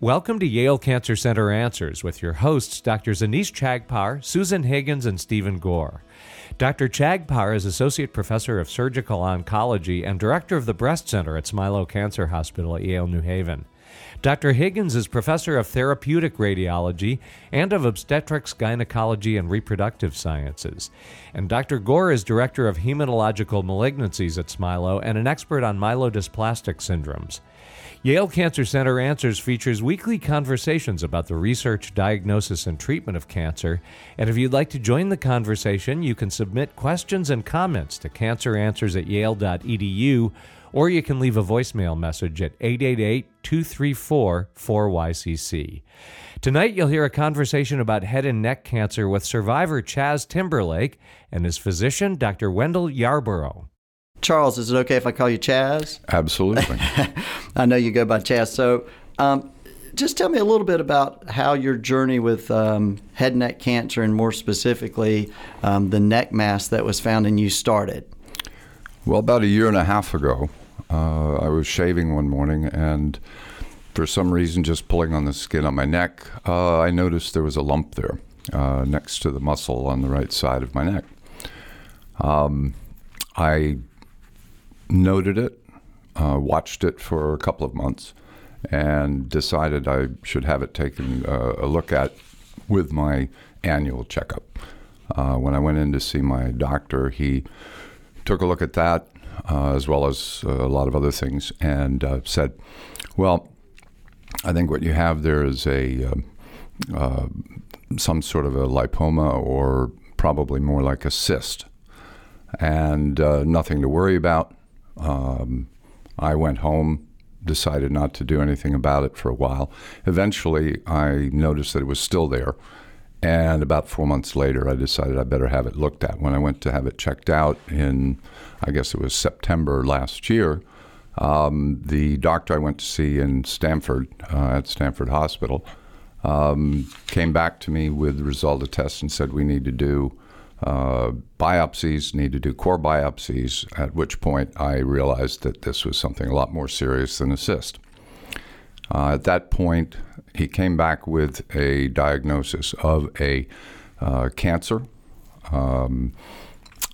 Welcome to Yale Cancer Center Answers with your hosts, Dr. Anees Chagpar, Susan Higgins, and Steven Gore. Dr. Chagpar is Associate Professor of Surgical Oncology and Director of the Breast Center at Smilow Cancer Hospital at Yale New Haven. Dr. Higgins is Professor of Therapeutic Radiology and of Obstetrics, Gynecology, and Reproductive Sciences. And Dr. Gore is Director of Hematological Malignancies at Smilow and an expert on myelodysplastic syndromes. Yale Cancer Center Answers features weekly conversations about the research, diagnosis, and treatment of cancer. And if you'd like to join the conversation, you can submit questions and comments to canceranswers at yale.edu, or you can leave a voicemail message at 888 234 4YCC. Tonight, you'll hear a conversation about head and neck cancer with survivor Chaz Timberlake and his physician, Dr. Wendell Yarbrough. Charles, is it okay if I call you Chaz? Absolutely. I know you go by Chaz. So, um, just tell me a little bit about how your journey with um, head and neck cancer, and more specifically, um, the neck mass that was found in you started. Well, about a year and a half ago, uh, I was shaving one morning, and for some reason, just pulling on the skin on my neck, uh, I noticed there was a lump there uh, next to the muscle on the right side of my neck. Um, I noted it, uh, watched it for a couple of months, and decided I should have it taken uh, a look at with my annual checkup. Uh, when I went in to see my doctor, he took a look at that uh, as well as uh, a lot of other things and uh, said, Well, I think what you have there is a um, some sort of a lipoma or probably more like a cyst and nothing to worry about. Um, I went home, decided not to do anything about it for a while. Eventually, I noticed that it was still there. And about four months later, I decided I better have it looked at. When I went to have it checked out in, I guess it was September last year, um, the doctor I went to see in Stamford, uh, at Stamford Hospital, um, came back to me with the result of tests and said, We need to do uh, biopsies, need to do core biopsies, at which point I realized that this was something a lot more serious than a cyst. Uh, at that point, he came back with a diagnosis of a uh, cancer. Um,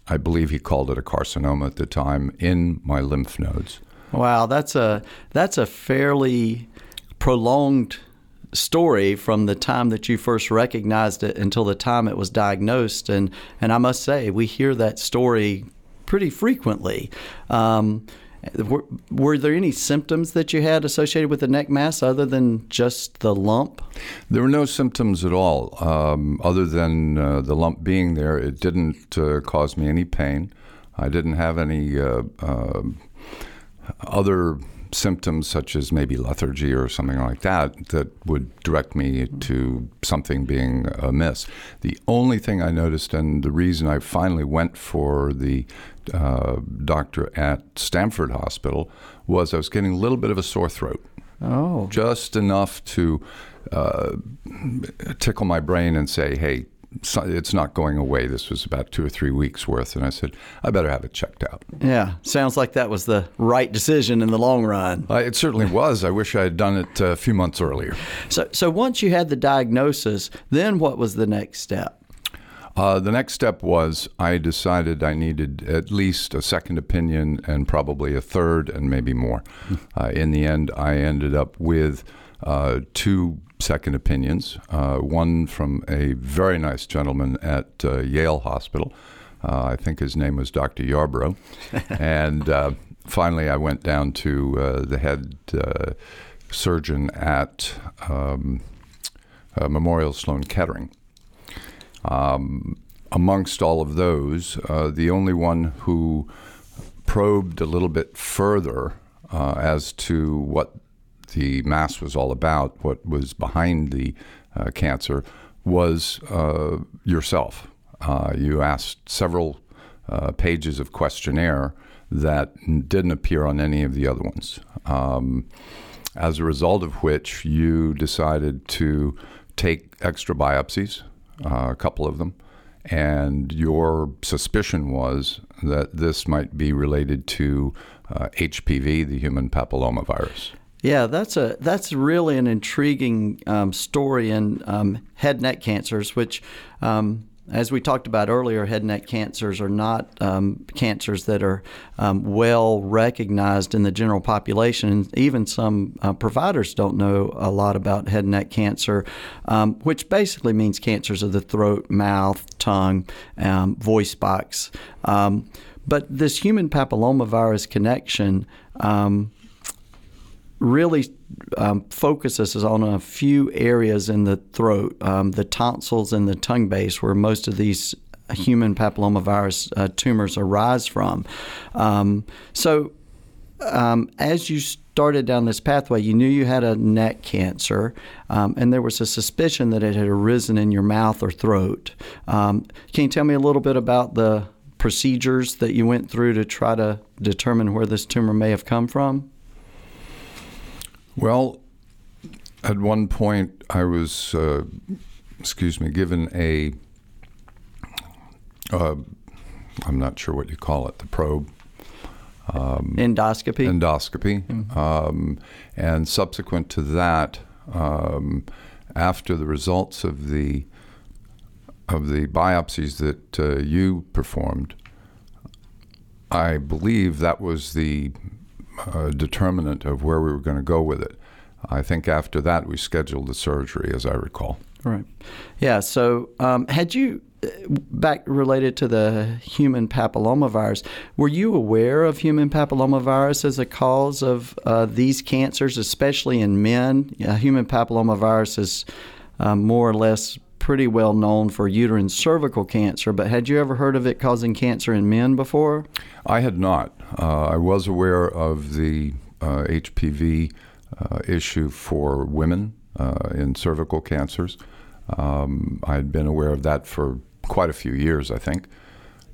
I believe he called it a carcinoma at the time in my lymph nodes. Wow, that's a that's a fairly prolonged story from the time that you first recognized it until the time it was diagnosed. And, and I must say, we hear that story pretty frequently. Um, were, were, there any symptoms that you had associated with the neck mass other than just the lump? There were no symptoms at all, um, other than uh, the lump being there. It didn't uh, cause me any pain. I didn't have any uh, um, other symptoms such as maybe lethargy or something like that that would direct me to something being amiss. The only thing I noticed, and the reason I finally went for the uh, doctor at Stamford Hospital, was I was getting a little bit of a sore throat. Oh. Just enough to uh, tickle my brain and say, hey, it's not going away. This was about two or three weeks worth. And I said, I better have it checked out. Yeah, sounds like that was the right decision in the long run. Uh, it certainly was. I wish I had done it a few months earlier. So, so once you had the diagnosis, then what was the next step? Uh, the next step was I decided I needed at least a second opinion and probably a third and maybe more. Hmm. Uh, in the end, I ended up with uh, two second opinions. Uh, one from a very nice gentleman at uh, Yale Hospital. Uh, I think his name was Dr. Yarbrough. and uh, finally, I went down to uh, the head uh, surgeon at um, Memorial Sloan Kettering. Um, amongst all of those, the only one who probed a little bit further as to what the mass was all about, what was behind the uh, cancer, was uh, yourself. Uh, you asked several uh, pages of questionnaire that didn't appear on any of the other ones. Um, as a result of which, you decided to take extra biopsies, uh, a couple of them, and your suspicion was that this might be related to HPV, the human papillomavirus. Yeah, that's a that's really an intriguing um, story in um, head neck cancers, which, um, as we talked about earlier, head and neck cancers are not um, cancers that are um, well recognized in the general population. Even some uh, providers don't know a lot about head and neck cancer, um, which basically means cancers of the throat, mouth, tongue, voice box. but this human papillomavirus connection really um, focuses on a few areas in the throat, um, the tonsils and the tongue base, where most of these human papillomavirus uh, tumors arise from. Um, so, um, as you started down this pathway, you knew you had a neck cancer, um, and there was a suspicion that it had arisen in your mouth or throat. Um, can you tell me a little bit about the procedures that you went through to try to determine where this tumor may have come from? Well, at one point, I was, uh, excuse me, given a, uh, I'm not sure what you call it, the probe. Um, endoscopy. Endoscopy. Mm-hmm. Um, and subsequent to that, um, after the results of the of the biopsies that uh, you performed, I believe that was the uh, determinant of where we were going to go with it. I think after that we scheduled the surgery, as I recall. Right. Yeah. So um, had you uh, back related to the human papillomavirus, were you aware of human papillomavirus as a cause of uh, these cancers, especially in men? Yeah, human papillomavirus is uh, more or less pretty well known for uterine cervical cancer, but had you ever heard of it causing cancer in men before? I had not. Uh, I was aware of the uh, HPV uh, issue for women uh, in cervical cancers. Um, I had been aware of that for quite a few years, I think,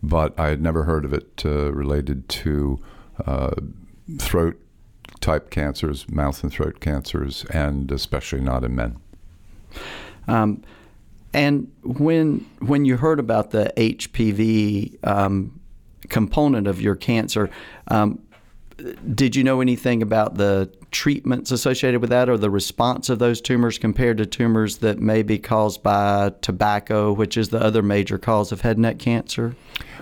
but I had never heard of it uh, related to uh, throat type cancers, mouth and throat cancers, and especially not in men. Um, and when when you heard about the HPV um, component of your cancer, um, did you know anything about the treatments associated with that or the response of those tumors compared to tumors that may be caused by tobacco, which is the other major cause of head and neck cancer?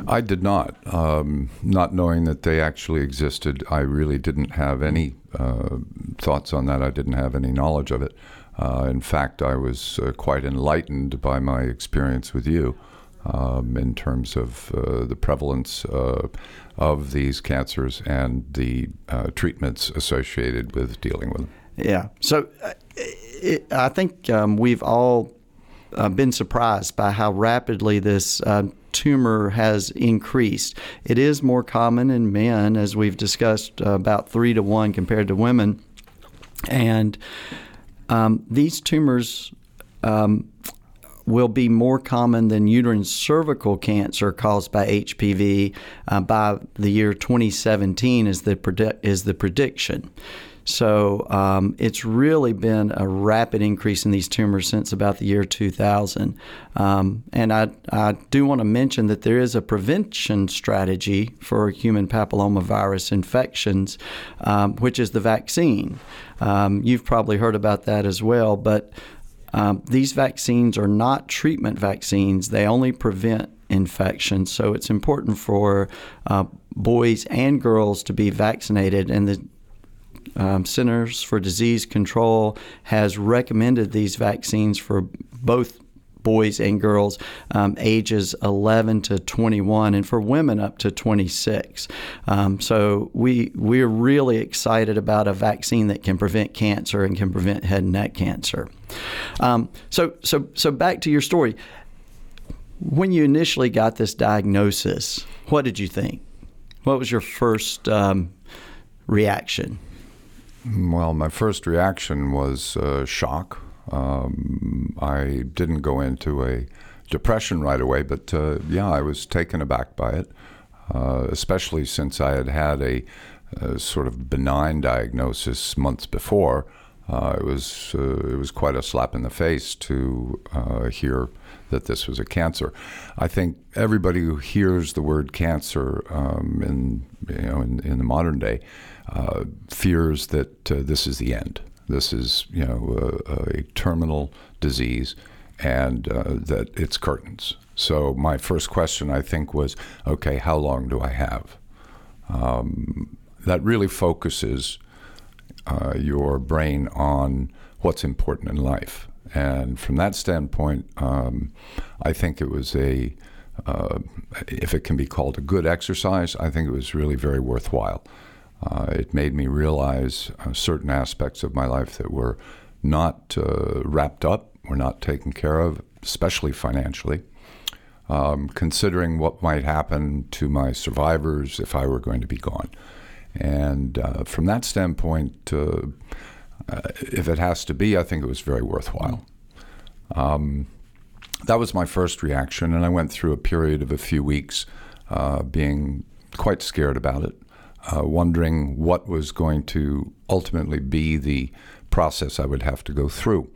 I did not. Um, not knowing that they actually existed, I really didn't have any uh, thoughts on that. I didn't have any knowledge of it. Uh, in fact, I was uh, quite enlightened by my experience with you um, in terms of uh, the prevalence uh, of these cancers and the uh, treatments associated with dealing with them. Yeah. So uh, it, I think um, we've all been surprised by how rapidly this tumor has increased. It is more common in men, as we've discussed, about three to one compared to women. And um, these tumors um, will be more common than uterine cervical cancer caused by HPV uh, by the year 2017 is the is the prediction. So um, it's really been a rapid increase in these tumors since about the year 2000. Um, and I, I do want to mention that there is a prevention strategy for human papillomavirus infections, um, which is the vaccine. Um, you've probably heard about that as well, but um, these vaccines are not treatment vaccines, they only prevent infection. So it's important for uh, boys and girls to be vaccinated. And the um, Centers for Disease Control has recommended these vaccines for both boys and girls um, ages 11 to 21 and for women up to 26 um, so we we're really excited about a vaccine that can prevent cancer and can prevent head and neck cancer. Um, so so so back to your story. When you initially got this diagnosis what did you think? What was your first um, reaction? Well, my first reaction was uh, shock. Um, I didn't go into a depression right away, but uh, yeah, I was taken aback by it, uh, especially since I had had a, a, sort of benign diagnosis months before. Uh, it was uh, it was quite a slap in the face to uh, hear that this was a cancer. I think everybody who hears the word cancer um, in you know in, in the modern day uh, fears that this is the end. This is you know a, a terminal disease, and uh, that it's curtains. So my first question I think was, okay, how long do I have? Um, that really focuses uh, your brain on what's important in life. And from that standpoint, um, I think it was a, uh, if it can be called a good exercise, I think it was really very worthwhile. Uh, it made me realize uh, certain aspects of my life that were not uh, wrapped up, were not taken care of, especially financially. Um, considering what might happen to my survivors if I were going to be gone. And uh, from that standpoint, uh, uh, if it has to be, I think it was very worthwhile. Um, that was my first reaction, and I went through a period of a few weeks being quite scared about it, uh, wondering what was going to ultimately be the process I would have to go through.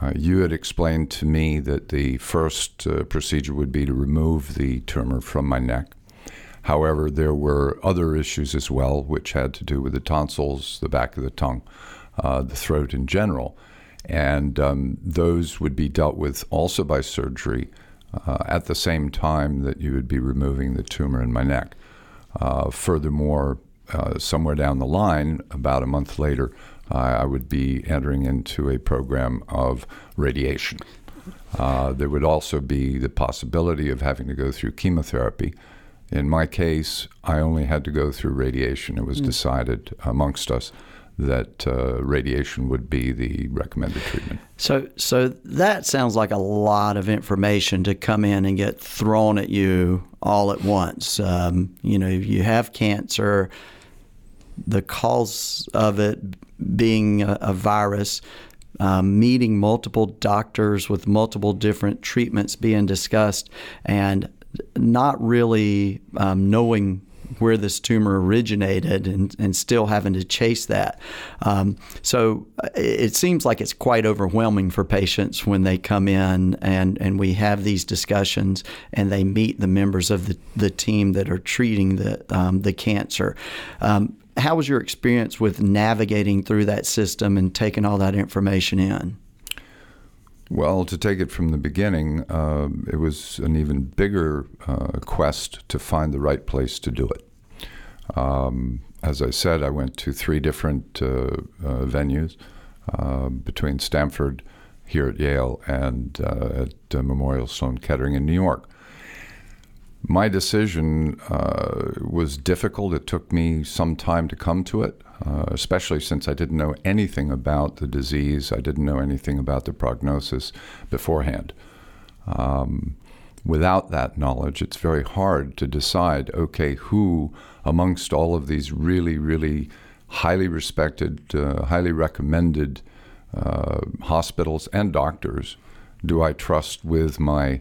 Uh, you had explained to me that the first uh, procedure would be to remove the tumor from my neck. However, there were other issues as well, which had to do with the tonsils, the back of the tongue, uh, the throat in general. And um, those would be dealt with also by surgery uh, at the same time that you would be removing the tumor in my neck. Uh, furthermore, uh, somewhere down the line, about a month later, I would be entering into a program of radiation. Uh, there would also be the possibility of having to go through chemotherapy. In my case, I only had to go through radiation. It was mm. decided amongst us that uh, radiation would be the recommended treatment. So, so that sounds like a lot of information to come in and get thrown at you all at once. Um, you know, you have cancer, the cause of it being a, a virus. Um, meeting multiple doctors with multiple different treatments being discussed, and not really um, knowing where this tumor originated and, and still having to chase that. Um, so uh, it seems like it's quite overwhelming for patients when they come in and, and we have these discussions and they meet the members of the, the team that are treating the, um, the cancer. Um, how was your experience with navigating through that system and taking all that information in? Well, to take it from the beginning, uh, it was an even bigger uh, quest to find the right place to do it. Um, as I said, I went to three different uh, uh venues uh, between Stamford, here at Yale, and uh, at Memorial Sloan Kettering in New York. My decision was difficult. It took me some time to come to it uh, especially since I didn't know anything about the disease. I didn't know anything about the prognosis beforehand. Um, without that knowledge, it's very hard to decide okay, who amongst all of these really, really highly respected, uh, highly recommended uh, hospitals and doctors do I trust with my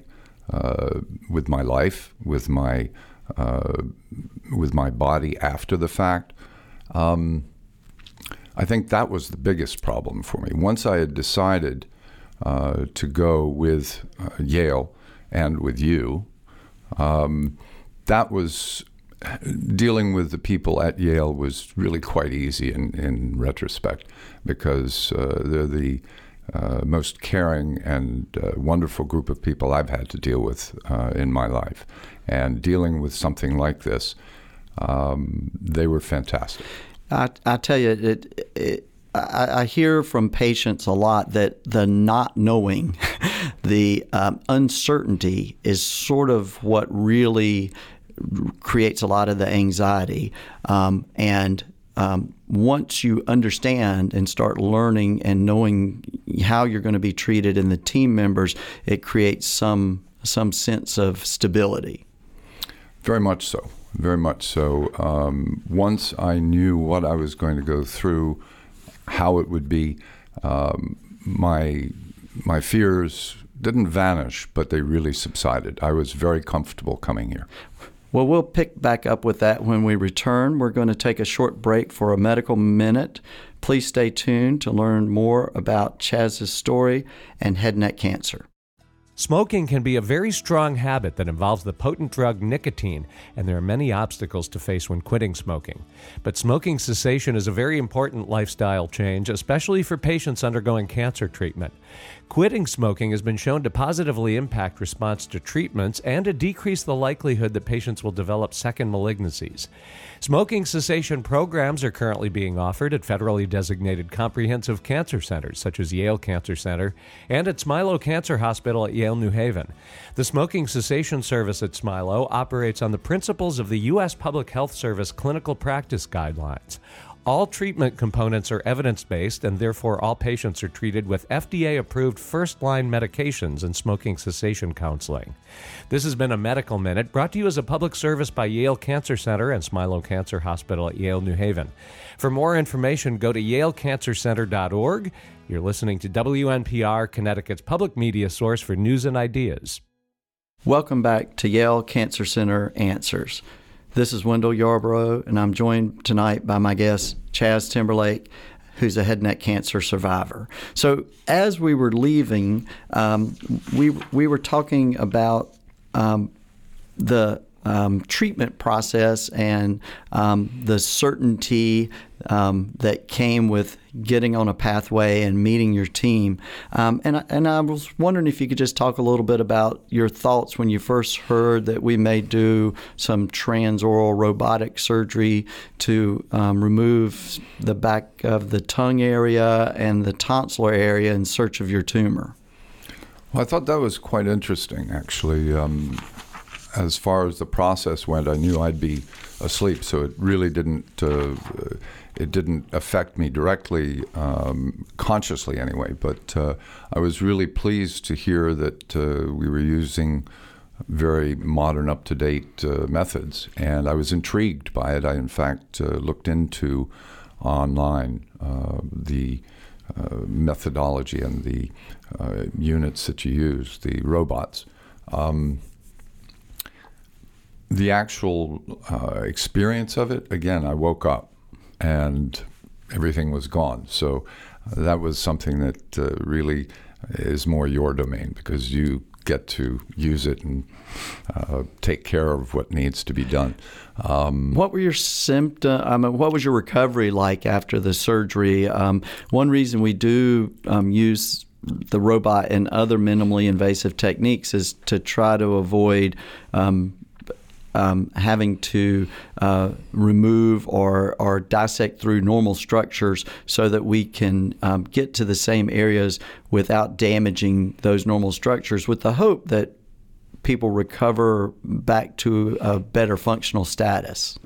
uh, with my life, with my uh, with my body after the fact. Um, I think that was the biggest problem for me. Once I had decided uh, to go with uh, Yale and with you, um, that was dealing with the people at Yale was really quite easy in, in retrospect because uh, they're the uh, most caring and uh, wonderful group of people I've had to deal with uh, in my life. And dealing with something like this, um, they were fantastic. I, I tell you, it, it, I, I, hear from patients a lot that the not knowing, the um, uncertainty is sort of what really creates a lot of the anxiety. Um, and um, once you understand and start learning and knowing how you're going to be treated and the team members, it creates some some sense of stability. Very much so very much so. Um, once I knew what I was going to go through, how it would be, um, my my fears didn't vanish, but they really subsided. I was very comfortable coming here. Well, we'll pick back up with that when we return. We're going to take a short break for a medical minute. Please stay tuned to learn more about Chaz's story and head and neck cancer. Smoking can be a very strong habit that involves the potent drug nicotine, and there are many obstacles to face when quitting smoking. But smoking cessation is a very important lifestyle change, especially for patients undergoing cancer treatment. Quitting smoking has been shown to positively impact response to treatments and to decrease the likelihood that patients will develop second malignancies. Smoking cessation programs are currently being offered at federally designated comprehensive cancer centers such as Yale Cancer Center and at Smilow Cancer Hospital at Yale New Haven. The smoking cessation service at Smilow operates on the principles of the U.S. Public Health Service clinical practice guidelines. All treatment components are evidence based, and therefore all patients are treated with FDA approved first line medications and smoking cessation counseling. This has been a Medical Minute brought to you as a public service by Yale Cancer Center and Smilow Cancer Hospital at Yale New Haven. For more information, go to yalecancercenter.org. You're listening to WNPR, Connecticut's public media source for news and ideas. Welcome back to Yale Cancer Center Answers. This is Wendell Yarbrough, and I'm joined tonight by my guest, Chaz Timberlake, who's a head and neck cancer survivor. So, as we were leaving, um, we we were talking about um, the um, treatment process and um, the certainty um, that came with getting on a pathway and meeting your team. Um, and, and I was wondering if you could just talk a little bit about your thoughts when you first heard that we may do some transoral robotic surgery to um, remove the back of the tongue area and the tonsillar area in search of your tumor. Well, I thought that was quite interesting, actually. Um, as far as the process went, I knew I'd be asleep, so it really didn't. Uh, it didn't affect me directly, um, consciously anyway. But uh, I was really pleased to hear that uh, we were using very modern, up to date uh, methods, and I was intrigued by it. I, in fact, uh, looked into online uh, the methodology and the units that you use, the robots. Um, the actual uh, experience of it, again, I woke up and everything was gone. So uh, that was something that uh, really is more your domain because you get to use it and uh, take care of what needs to be done. Um, what were your symptoms? I mean, what was your recovery like after the surgery? Um, one reason we do um, use the robot and other minimally invasive techniques is to try to avoid um, um, having to uh, remove or, or dissect through normal structures so that we can um, get to the same areas without damaging those normal structures with the hope that people recover back to a better functional status.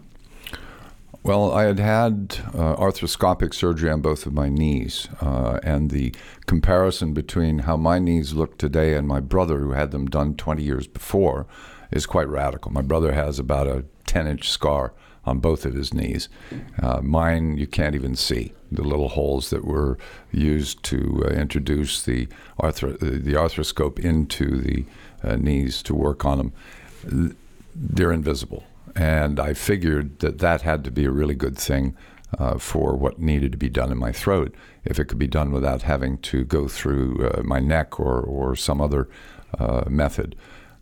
Well, I had had uh, arthroscopic surgery on both of my knees, uh, and the comparison between how my knees look today and my brother, who had them done 20 years before, is quite radical. My brother has about a 10 inch scar on both of his knees. Uh, mine, you can't even see the little holes that were used to uh, introduce the, arthro- the arthroscope into the uh, knees to work on them. They're invisible. And I figured that that had to be a really good thing uh, for what needed to be done in my throat, if it could be done without having to go through uh, my neck or, or some other uh, method.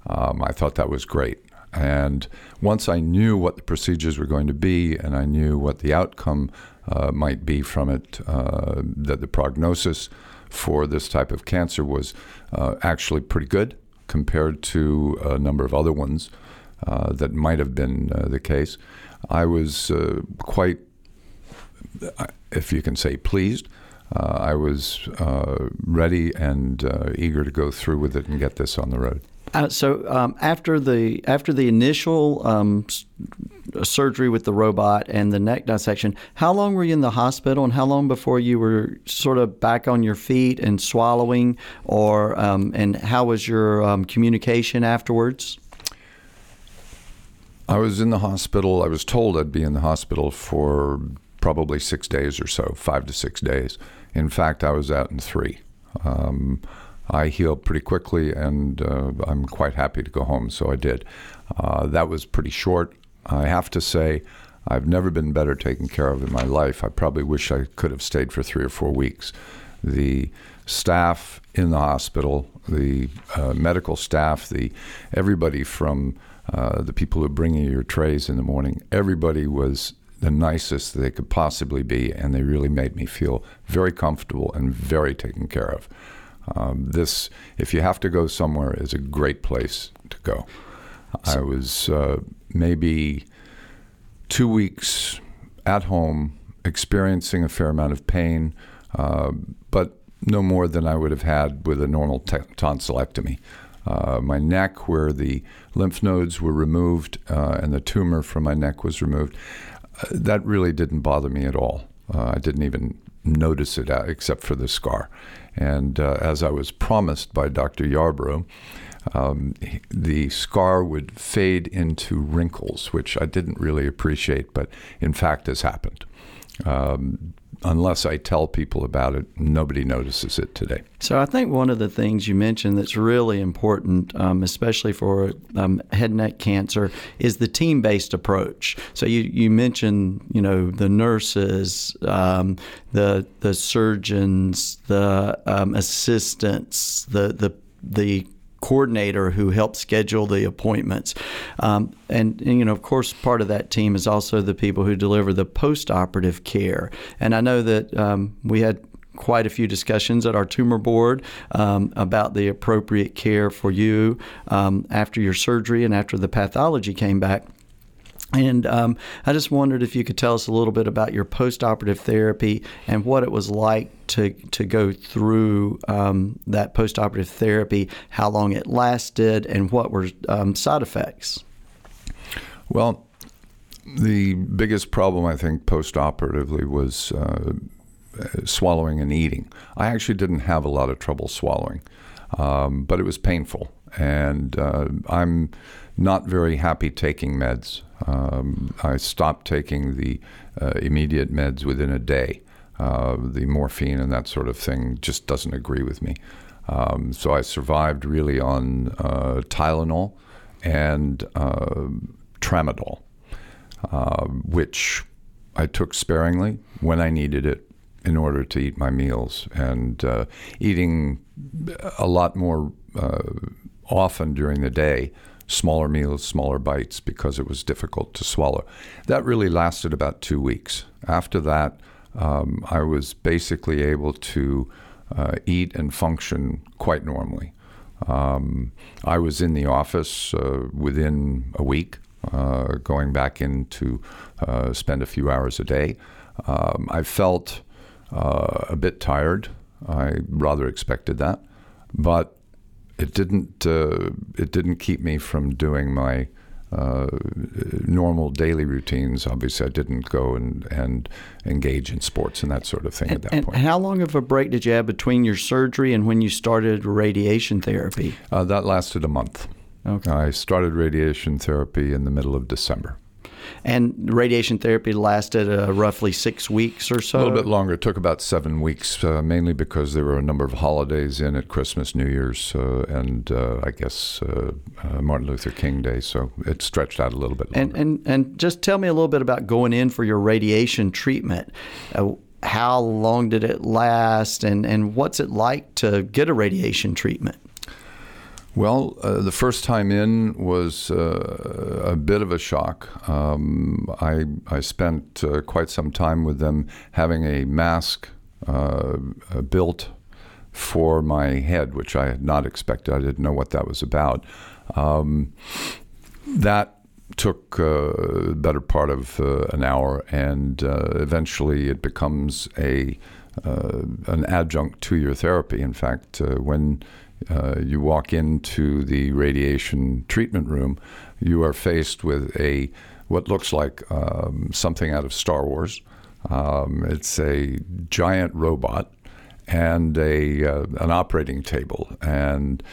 Um, I thought that was great. And once I knew what the procedures were going to be and I knew what the outcome uh, might be from it, uh, that the prognosis for this type of cancer was uh, actually pretty good compared to a number of other ones uh, that might have been uh, the case, I was uh, quite, if you can say, pleased. I was ready and eager to go through with it and get this on the road. Uh, so um, after the after the initial um, surgery with the robot and the neck dissection, how long were you in the hospital, and how long before you were sort of back on your feet and swallowing, or um, and how was your um, communication afterwards? I was in the hospital. I was told I'd be in the hospital for probably six days or so, five to six days. In fact, I was out in three. Um, I healed pretty quickly, and uh, I'm quite happy to go home. So I did. Uh, that was pretty short. I have to say, I've never been better taken care of in my life. I probably wish I could have stayed for three or four weeks. The staff in the hospital, the uh, medical staff, the everybody from uh, the people who bring you your trays in the morning, everybody was the nicest they could possibly be, and they really made me feel very comfortable and very taken care of. Um, this, if you have to go somewhere, is a great place to go. I was uh, maybe two weeks at home, experiencing a fair amount of pain, uh, but no more than I would have had with a normal t- tonsillectomy. Uh, my neck, where the lymph nodes were removed uh, and the tumor from my neck was removed, uh, that really didn't bother me at all. Uh, I didn't even notice it except for the scar. And as I was promised by Dr. Yarbrough, um, the scar would fade into wrinkles, which I didn't really appreciate, but in fact has happened. Um, unless I tell people about it, nobody notices it today. So I think one of the things you mentioned that's really important, um, especially for um, head and neck cancer, is the team-based approach. So you, you mentioned, you know, the nurses, um, the the surgeons, the um, assistants, the the the coordinator who helps schedule the appointments. Um, and, and, you know, of course, part of that team is also the people who deliver the post operative care. And I know that um, we had quite a few discussions at our tumor board um, about the appropriate care for you um, after your surgery and after the pathology came back. And um, I just wondered if you could tell us a little bit about your post-operative therapy and what it was like to to go through um, that post-operative therapy, how long it lasted, and what were um, side effects. Well, the biggest problem I think post-operatively was uh, swallowing and eating. I actually didn't have a lot of trouble swallowing, um, but it was painful, and uh, I'm not very happy taking meds. Um, I stopped taking the uh, immediate meds within a day. Uh, the morphine and that sort of thing just doesn't agree with me. Um, so I survived really on uh, Tylenol and uh, Tramadol, uh, which I took sparingly when I needed it in order to eat my meals and uh, eating a lot more often during the day smaller meals, smaller bites because it was difficult to swallow. That really lasted about two weeks. After that, um, I was basically able to uh, eat and function quite normally. Um, I was in the office uh, within a week, uh, going back in to uh, spend a few hours a day. Um, I felt uh, a bit tired. I rather expected that, but it didn't uh, it didn't keep me from doing my uh, normal daily routines. Obviously, I didn't go and, and engage in sports and that sort of thing and, at that and point. how long of a break did you have between your surgery and when you started radiation therapy? Uh, that lasted a month. Okay. I started radiation therapy in the middle of December. And radiation therapy lasted uh, roughly six weeks or so? A little bit longer. It took about seven weeks, uh, mainly because there were a number of holidays in at Christmas, New Year's, uh, and uh, I guess uh, uh, Martin Luther King Day. So it stretched out a little bit And, longer. and, and just tell me a little bit about going in for your radiation treatment. how long did it last, and, and what's it like to get a radiation treatment? Well, uh, the first time in was uh, a bit of a shock. Um, I, I spent uh, quite some time with them having a mask uh, built for my head, which I had not expected. I didn't know what that was about. Um, that took uh, the better part of uh, an hour, and eventually it becomes a an adjunct to your therapy. In fact, when uh, you walk into the radiation treatment room, you are faced with a what looks like um, something out of Star Wars. Um, it's a giant robot and a uh, an operating table. And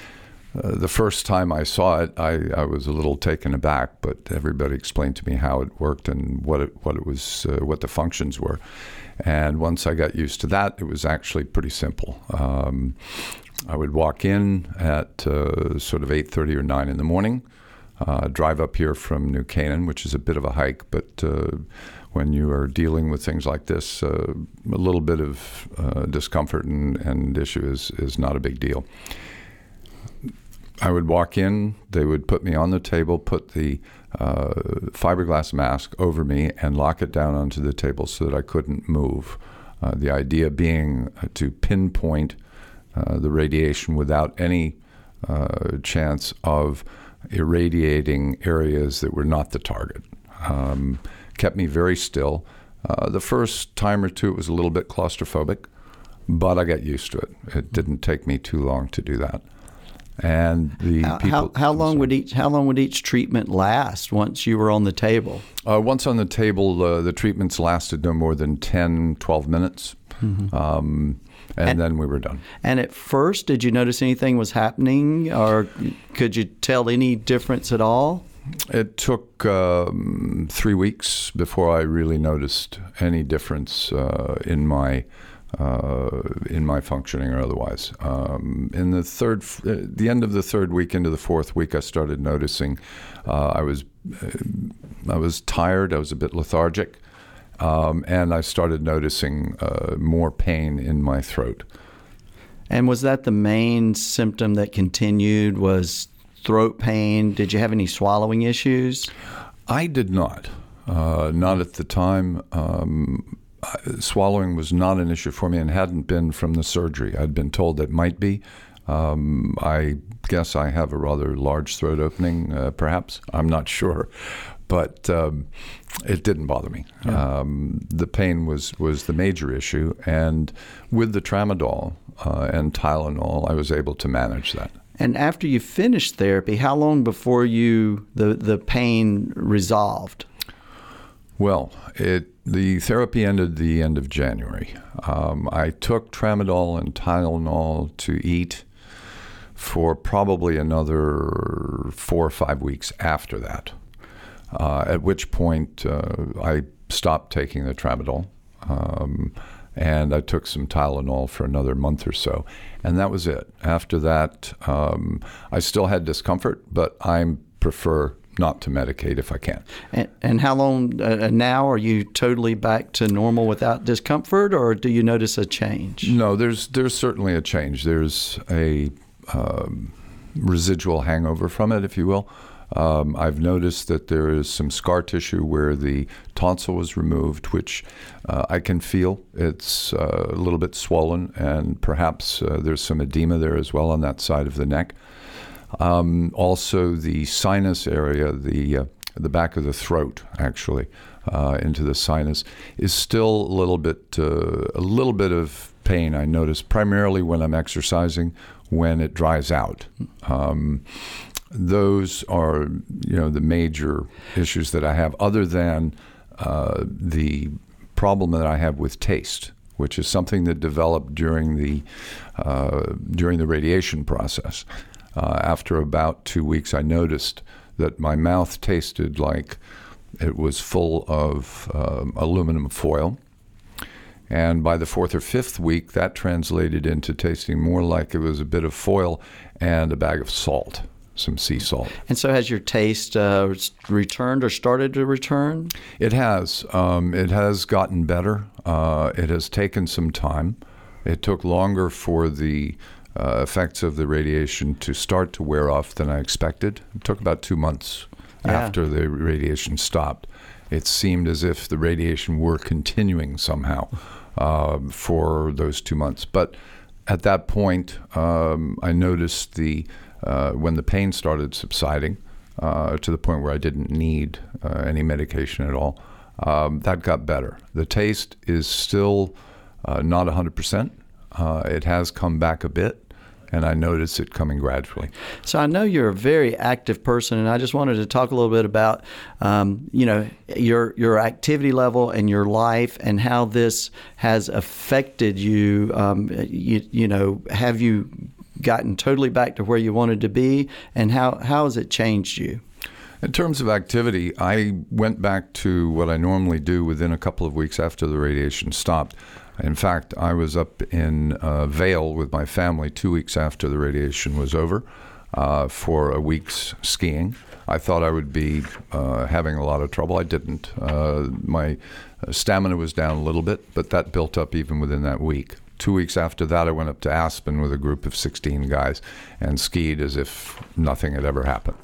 uh, the first time I saw it, I, I, was a little taken aback. But everybody explained to me how it worked and what it what it was, uh, what the functions were. And once I got used to that, it was actually pretty simple. Um, I would walk in at uh, sort of 8:30 or 9 in the morning, uh, drive up here from New Canaan, which is a bit of a hike, but uh, when you are dealing with things like this, uh, a little bit of uh, discomfort and, and issue is, is not a big deal. I would walk in, they would put me on the table, put the uh, fiberglass mask over me, and lock it down onto the table so that I couldn't move. The idea being to pinpoint uh, the radiation without any uh, chance of irradiating areas that were not the target. Um, kept me very still. Uh, the first time or two, it was a little bit claustrophobic, but I got used to it. It didn't take me too long to do that. And the How, people. how, how long would each how long would each treatment last once you were on the table? Uh, once on the table, uh, the treatments lasted no more than 10, 12 minutes. Um, and, And- then we were done. And at first, did you notice anything was happening, or could you tell any difference at all? It took um, three weeks before I really noticed any difference uh, in my uh, in my functioning or otherwise. Um, in the third, uh, the end of the third week into the fourth week, I started noticing uh, I was uh, I was tired. I was a bit lethargic, um, and I started noticing uh, more pain in my throat. And was that the main symptom that continued? Was throat pain? Did you have any swallowing issues? I did not. Uh, not at the time. Um, swallowing was not an issue for me and hadn't been from the surgery. I'd been told that might be. Um, I guess I have a rather large throat opening, uh, perhaps. I'm not sure. But um, it didn't bother me. Um, the pain was, was the major issue. And with the tramadol uh, and Tylenol, I was able to manage that. And after you finished therapy, how long before you the the pain resolved? Well, it the therapy ended the end of January. Um, I took tramadol and Tylenol to eat for probably another four or five weeks after that. Uh, at which point uh, I stopped taking the tramadol. Um, and I took some Tylenol for another month or so, and that was it. After that, um, I still had discomfort, but I prefer not to medicate if I can. And, and how long uh, now are you totally back to normal without discomfort, or do you notice a change? No, there's there's certainly a change. There's a um, residual hangover from it, if you will. Um, I've noticed that there is some scar tissue where the tonsil was removed, which uh, I can feel. It's uh, a little bit swollen, and perhaps uh, there's some edema there as well on that side of the neck. Um, also, the sinus area, the uh, the back of the throat, actually, uh, into the sinus, is still a little bit uh, a little bit of pain. I notice primarily when I'm exercising, when it dries out. Um, those are you know the major issues that I have, other than uh, the problem that I have with taste, which is something that developed during the uh, during the radiation process. Uh, after about two weeks, I noticed that my mouth tasted like it was full of um, aluminum foil. And by the fourth or fifth week, that translated into tasting more like it was a bit of foil and a bag of salt, some sea salt. And so, has your taste uh, returned or started to return? It has. Um, it has gotten better. Uh, it has taken some time. It took longer for the uh, effects of the radiation to start to wear off than I expected. It took about two months Yeah. after the radiation stopped. It seemed as if the radiation were continuing somehow um, for those two months. But at that point, um, I noticed the uh, when the pain started subsiding uh, to the point where I didn't need uh, any medication at all. Um, that got better. The taste is still uh, not 100%. Uh, it has come back a bit, and I notice it coming gradually. So I know you're a very active person, and I just wanted to talk a little bit about, um, you know, your your activity level and your life, and how this has affected you. Um, you, you know, have you gotten totally back to where you wanted to be, and how how has it changed you? In terms of activity, I went back to what I normally do within a couple of weeks after the radiation stopped. In fact, I was up in uh, Vail with my family two weeks after the radiation was over uh, for a week's skiing. I thought I would be uh, having a lot of trouble. I didn't. Uh, my stamina was down a little bit, but that built up even within that week. Two weeks after that, I went up to Aspen with a group of 16 guys and skied as if nothing had ever happened.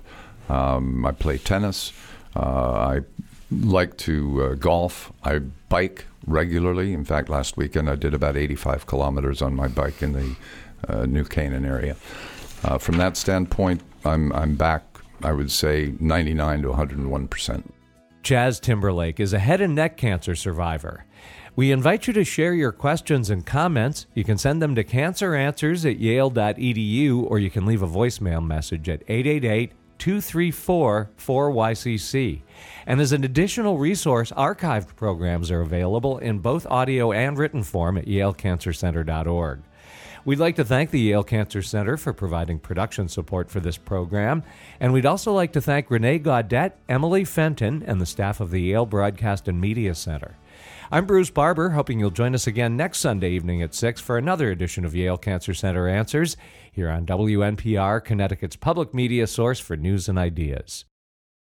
Um, I play tennis. Uh, I like to uh, golf. I bike regularly. In fact, last weekend I did about 85 kilometers on my bike in the uh, New Canaan area. Uh, from that standpoint, I'm, I'm back, I would say, 99 to 101 percent. Chaz Timberlake is a head and neck cancer survivor. We invite you to share your questions and comments. You can send them to canceranswers at yale.edu or you can leave a voicemail message at 888 234 4YCC. And as an additional resource, archived programs are available in both audio and written form at yalecancercenter.org. We'd like to thank the Yale Cancer Center for providing production support for this program. And we'd also like to thank Renee Gaudet, Emily Fenton, and the staff of the Yale Broadcast and Media Center. I'm Bruce Barber, hoping you'll join us again next Sunday evening at 6 for another edition of Yale Cancer Center Answers here on WNPR, Connecticut's public media source for news and ideas.